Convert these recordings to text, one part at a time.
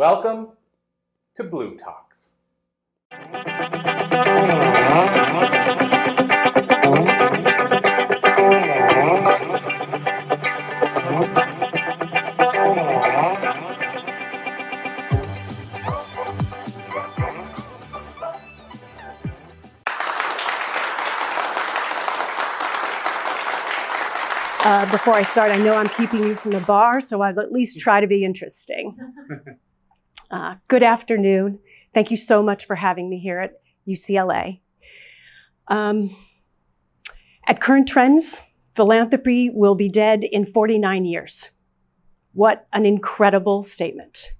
Welcome to bLU Talks. Uh, before I start, I know I'm keeping you from the bar, so I'll at least try to be interesting. Uh, good afternoon. Thank you so much for having me here at UCLA. Um, at current trends, philanthropy will be dead in 49 years. What an incredible statement.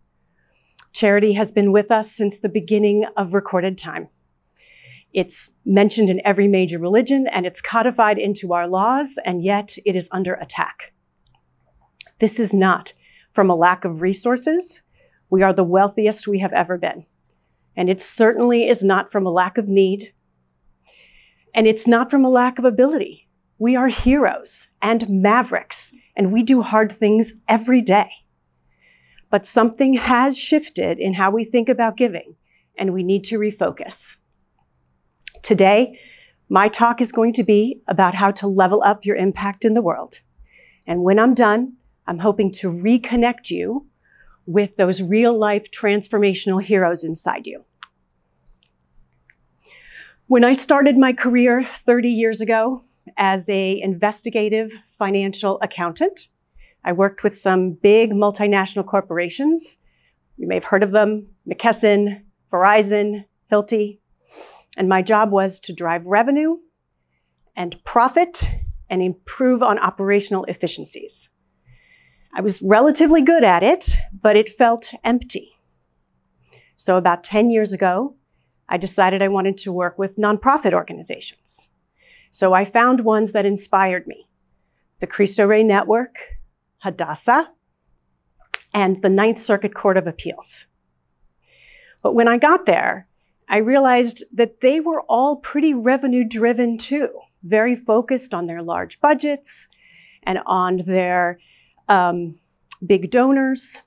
Charity has been with us since the beginning of recorded time. It's mentioned in every major religion and it's codified into our laws, and yet it is under attack. This is not from a lack of resources. We are the wealthiest we have ever been. And it certainly is not from a lack of need. And it's not from a lack of ability. We are heroes and mavericks, and we do hard things every day. But something has shifted in how we think about giving, and we need to refocus. Today, my talk is going to be about how to level up your impact in the world. And when I'm done, I'm hoping to reconnect you with those real life transformational heroes inside you. When I started my career 30 years ago as a investigative financial accountant, I worked with some big multinational corporations. You may have heard of them, McKesson, Verizon, Hilti. And my job was to drive revenue and profit and improve on operational efficiencies. I was relatively good at it, but it felt empty. So about 10 years ago, I decided I wanted to work with nonprofit organizations. So I found ones that inspired me. The Cristo Rey Network, Hadassah, and the Ninth Circuit Court of Appeals. But when I got there, I realized that they were all pretty revenue driven too, very focused on their large budgets and on their um, big donors,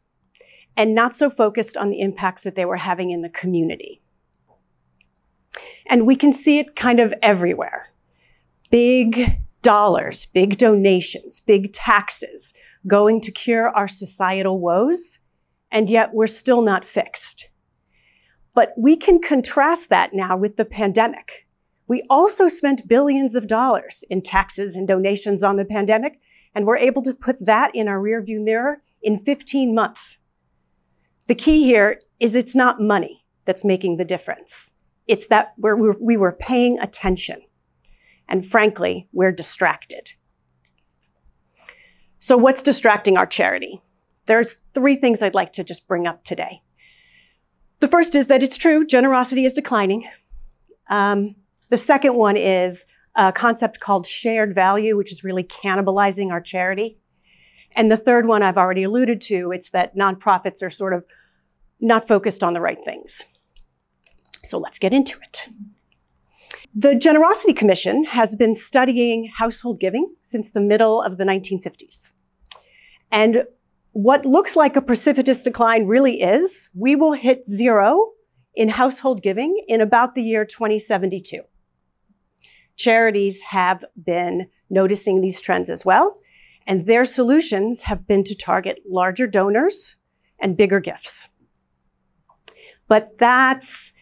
and not so focused on the impacts that they were having in the community. And we can see it kind of everywhere. Big dollars, big donations, big taxes going to cure our societal woes, and yet we're still not fixed. But we can contrast that now with the pandemic. We also spent billions of dollars in taxes and donations on the pandemic, and we're able to put that in our rearview mirror in 15 months. The key here is it's not money that's making the difference. It's that we're, we were paying attention. And frankly, we're distracted. So what's distracting our charity? There's three things I'd like to just bring up today. The first is that it's true, generosity is declining. Um, the second one is a concept called shared value, which is really cannibalizing our charity. And the third one I've already alluded to, it's that nonprofits are sort of not focused on the right things. So let's get into it. The Generosity Commission has been studying household giving since the middle of the 1950s. And what looks like a precipitous decline really is we will hit zero in household giving in about the year 2072. Charities have been noticing these trends as well, and their solutions have been to target larger donors and bigger gifts. But that's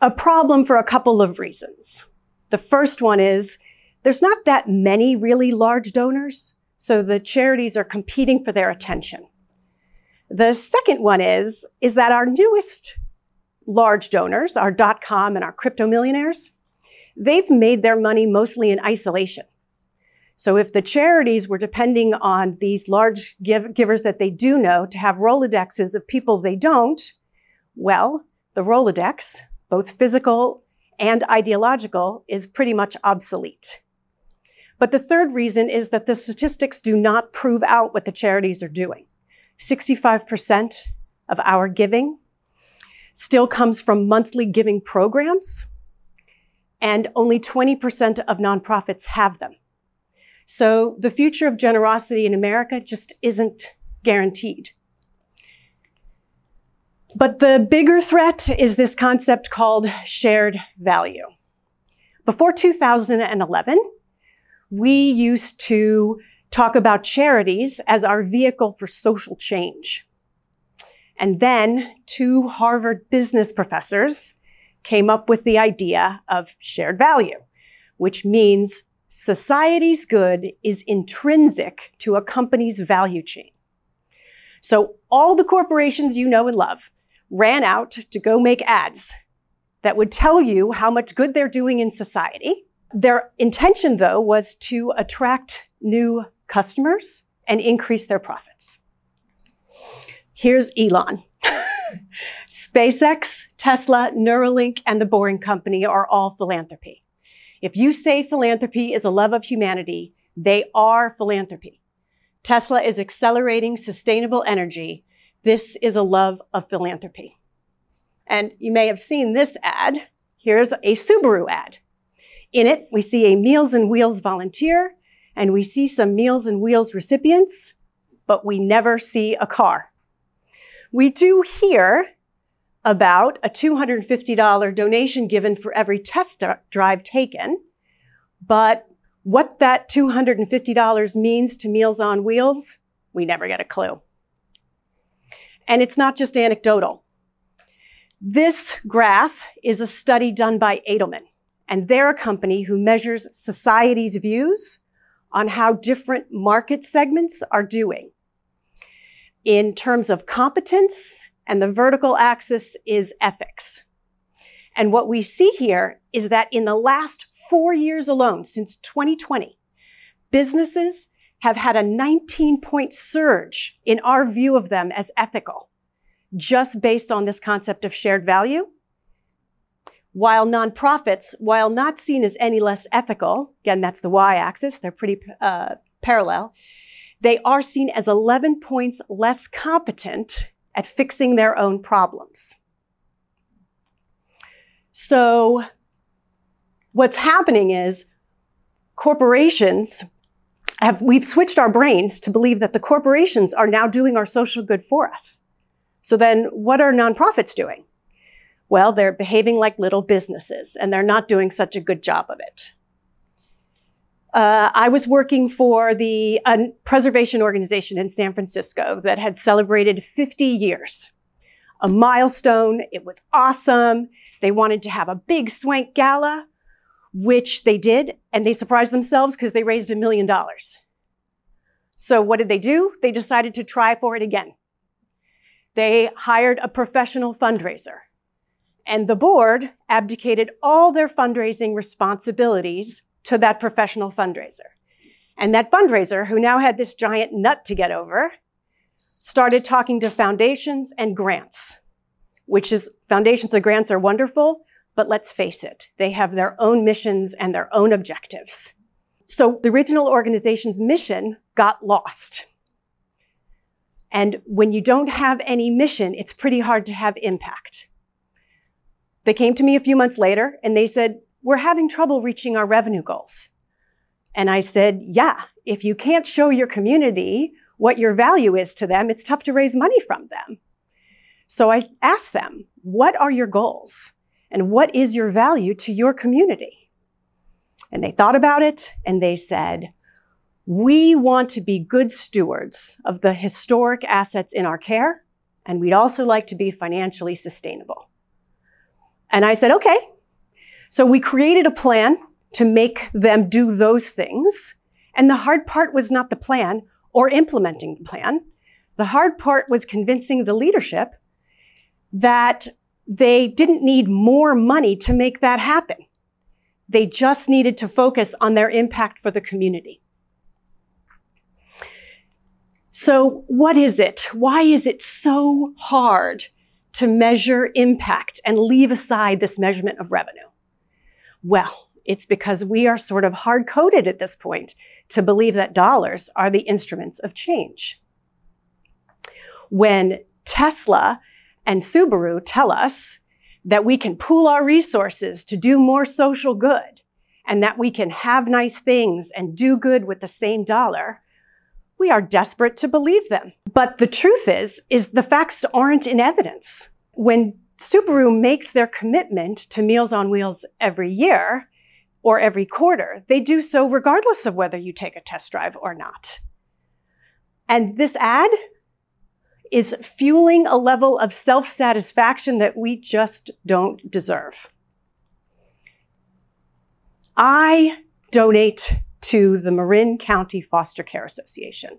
a problem for a couple of reasons. The first one is there's not that many really large donors. So the charities are competing for their attention. The second one is, is that our newest large donors, our dot-com and our crypto millionaires, they've made their money mostly in isolation. So if the charities were depending on these large give- givers that they do know to have Rolodexes of people they don't, well, the Rolodex, both physical and ideological, is pretty much obsolete. But the third reason is that the statistics do not prove out what the charities are doing. 65% of our giving still comes from monthly giving programs, and only 20% of nonprofits have them. So the future of generosity in America just isn't guaranteed. But the bigger threat is this concept called shared value. Before 2011, we used to talk about charities as our vehicle for social change. And then two Harvard business professors came up with the idea of shared value, which means society's good is intrinsic to a company's value chain. So all the corporations you know and love ran out to go make ads that would tell you how much good they're doing in society. Their intention, though, was to attract new customers and increase their profits. Here's Elon. SpaceX, Tesla, Neuralink, and the Boring Company are all philanthropy. If you say philanthropy is a love of humanity, they are philanthropy. Tesla is accelerating sustainable energy. This is a love of philanthropy. And you may have seen this ad. Here's a Subaru ad. In it, we see a Meals and Wheels volunteer and we see some Meals and Wheels recipients, but we never see a car. We do hear about a $250 donation given for every test drive taken, but what that $250 means to Meals on Wheels, we never get a clue. And it's not just anecdotal. This graph is a study done by Edelman, and they're a company who measures society's views on how different market segments are doing. In terms of competence, and the vertical axis is ethics. And what we see here is that in the last four years alone, since 2020, businesses have had a 19 point surge in our view of them as ethical, just based on this concept of shared value while nonprofits, while not seen as any less ethical, again, that's the y axis, they're pretty uh, parallel, they are seen as 11 points less competent at fixing their own problems. So, what's happening is corporations have, we've switched our brains to believe that the corporations are now doing our social good for us. So then what are nonprofits doing? Well, they're behaving like little businesses and they're not doing such a good job of it. Uh, I was working for the uh, preservation organization in San Francisco that had celebrated 50 years. A milestone. It was awesome. They wanted to have a big swank gala, which they did, and they surprised themselves because they raised a million dollars. So what did they do? They decided to try for it again. They hired a professional fundraiser and the board abdicated all their fundraising responsibilities to that professional fundraiser. And that fundraiser, who now had this giant nut to get over, started talking to foundations and grants, which is foundations and grants are wonderful, but let's face it, they have their own missions and their own objectives. So the original organization's mission got lost. And when you don't have any mission, it's pretty hard to have impact. They came to me a few months later and they said, we're having trouble reaching our revenue goals. And I said, yeah, if you can't show your community what your value is to them, it's tough to raise money from them. So I asked them, what are your goals? And what is your value to your community? And they thought about it and they said, we want to be good stewards of the historic assets in our care, and we'd also like to be financially sustainable. And I said, okay. So we created a plan to make them do those things. And the hard part was not the plan or implementing the plan. The hard part was convincing the leadership that they didn't need more money to make that happen. They just needed to focus on their impact for the community. So what is it? Why is it so hard to measure impact and leave aside this measurement of revenue? Well, it's because we are sort of hard coded at this point to believe that dollars are the instruments of change. When Tesla and Subaru tell us that we can pool our resources to do more social good and that we can have nice things and do good with the same dollar, we are desperate to believe them. But the truth is, is the facts aren't in evidence. when Subaru makes their commitment to Meals on Wheels every year or every quarter, they do so regardless of whether you take a test drive or not. And this ad is fueling a level of self satisfaction that we just don't deserve. I donate to the Marin County Foster Care Association.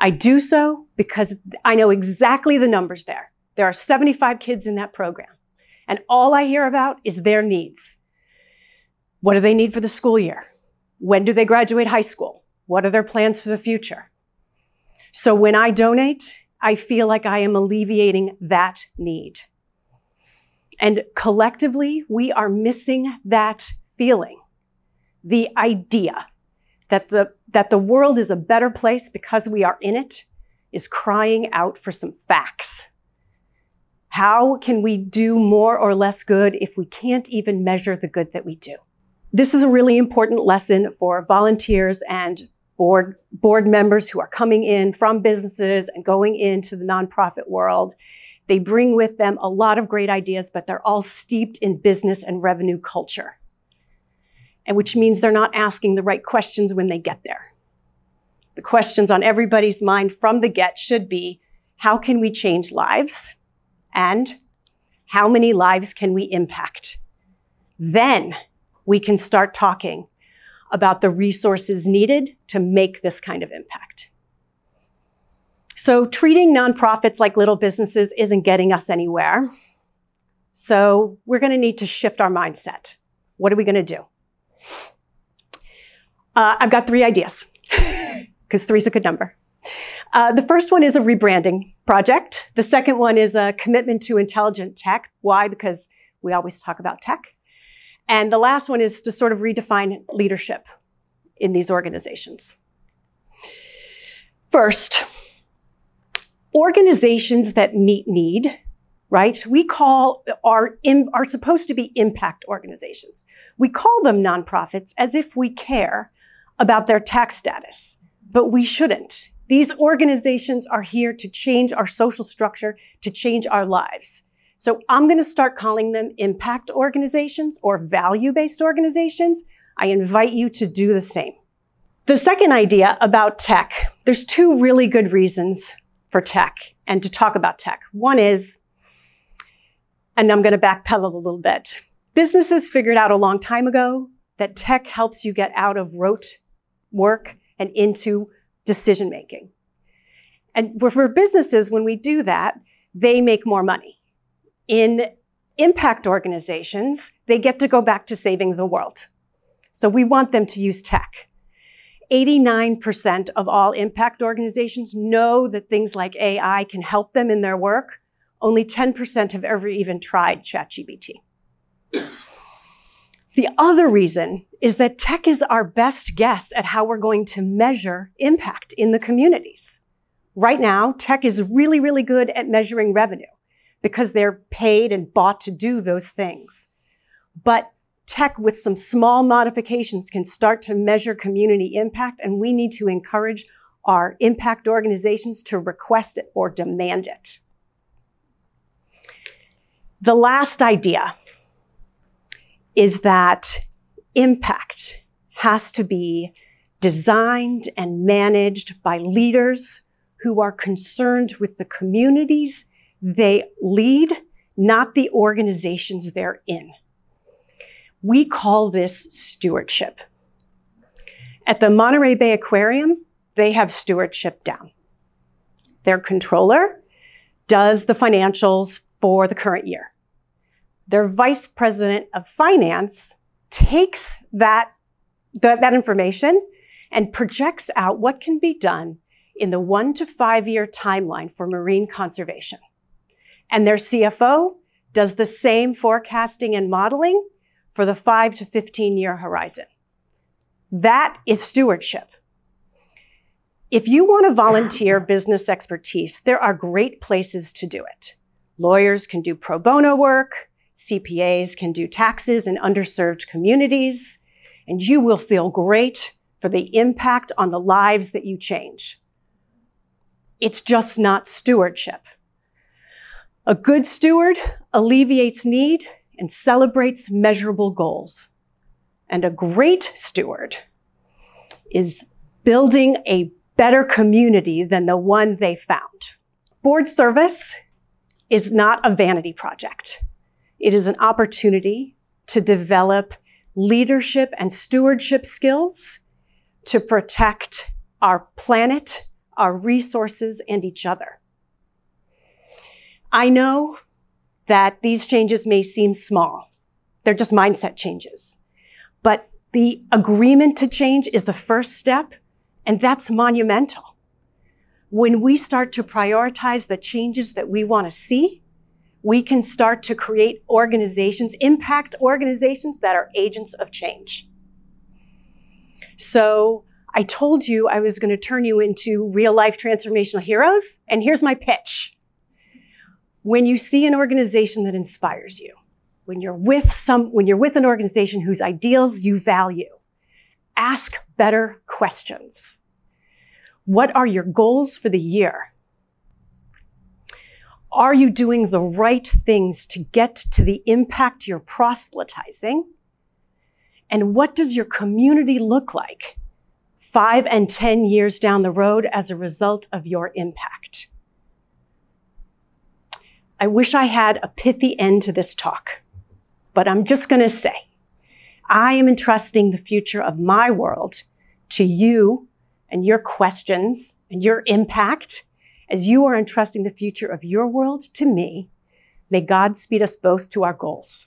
I do so because I know exactly the numbers there. There are 75 kids in that program, and all I hear about is their needs. What do they need for the school year? When do they graduate high school? What are their plans for the future? So when I donate, I feel like I am alleviating that need. And collectively, we are missing that feeling, the idea that the, that the world is a better place because we are in it is crying out for some facts. How can we do more or less good if we can't even measure the good that we do? This is a really important lesson for volunteers and board, board members who are coming in from businesses and going into the nonprofit world. They bring with them a lot of great ideas, but they're all steeped in business and revenue culture. And which means they're not asking the right questions when they get there. The questions on everybody's mind from the get should be, how can we change lives? And how many lives can we impact? Then we can start talking about the resources needed to make this kind of impact. So treating nonprofits like little businesses isn't getting us anywhere. So we're going to need to shift our mindset. What are we going to do? Uh, I've got three ideas because three is a good number. Uh, the first one is a rebranding project. The second one is a commitment to intelligent tech. Why? Because we always talk about tech. And the last one is to sort of redefine leadership in these organizations. First, organizations that meet need, right? We call are in, are supposed to be impact organizations. We call them nonprofits as if we care about their tax status, but we shouldn't. These organizations are here to change our social structure, to change our lives. So I'm going to start calling them impact organizations or value based organizations. I invite you to do the same. The second idea about tech, there's two really good reasons for tech and to talk about tech. One is, and I'm going to backpedal a little bit. Businesses figured out a long time ago that tech helps you get out of rote work and into decision making. And for businesses, when we do that, they make more money in impact organizations, they get to go back to saving the world. So we want them to use tech. 89% of all impact organizations know that things like AI can help them in their work. Only 10% have ever even tried ChatGPT. The other reason is that tech is our best guess at how we're going to measure impact in the communities. Right now, tech is really, really good at measuring revenue because they're paid and bought to do those things. But tech with some small modifications can start to measure community impact, and we need to encourage our impact organizations to request it or demand it. The last idea is that impact has to be designed and managed by leaders who are concerned with the communities they lead, not the organizations they're in. We call this stewardship. At the Monterey Bay Aquarium, they have stewardship down. Their controller does the financials for the current year. Their vice president of finance takes that, that, that information and projects out what can be done in the one to five year timeline for marine conservation. And their CFO does the same forecasting and modeling for the five to 15 year horizon. That is stewardship. If you want to volunteer business expertise, there are great places to do it. Lawyers can do pro bono work. CPAs can do taxes in underserved communities. And you will feel great for the impact on the lives that you change. It's just not stewardship. A good steward alleviates need and celebrates measurable goals. And a great steward is building a better community than the one they found. Board service is not a vanity project. It is an opportunity to develop leadership and stewardship skills to protect our planet, our resources, and each other. I know that these changes may seem small. They're just mindset changes. But the agreement to change is the first step, and that's monumental. When we start to prioritize the changes that we want to see, we can start to create organizations, impact organizations that are agents of change. So I told you I was going to turn you into real life transformational heroes, and here's my pitch. When you see an organization that inspires you, when you're with some, when you're with an organization whose ideals you value, ask better questions. What are your goals for the year? Are you doing the right things to get to the impact you're proselytizing? And what does your community look like five and 10 years down the road as a result of your impact? I wish I had a pithy end to this talk, but I'm just going to say, I am entrusting the future of my world to you and your questions and your impact as you are entrusting the future of your world to me. May God speed us both to our goals.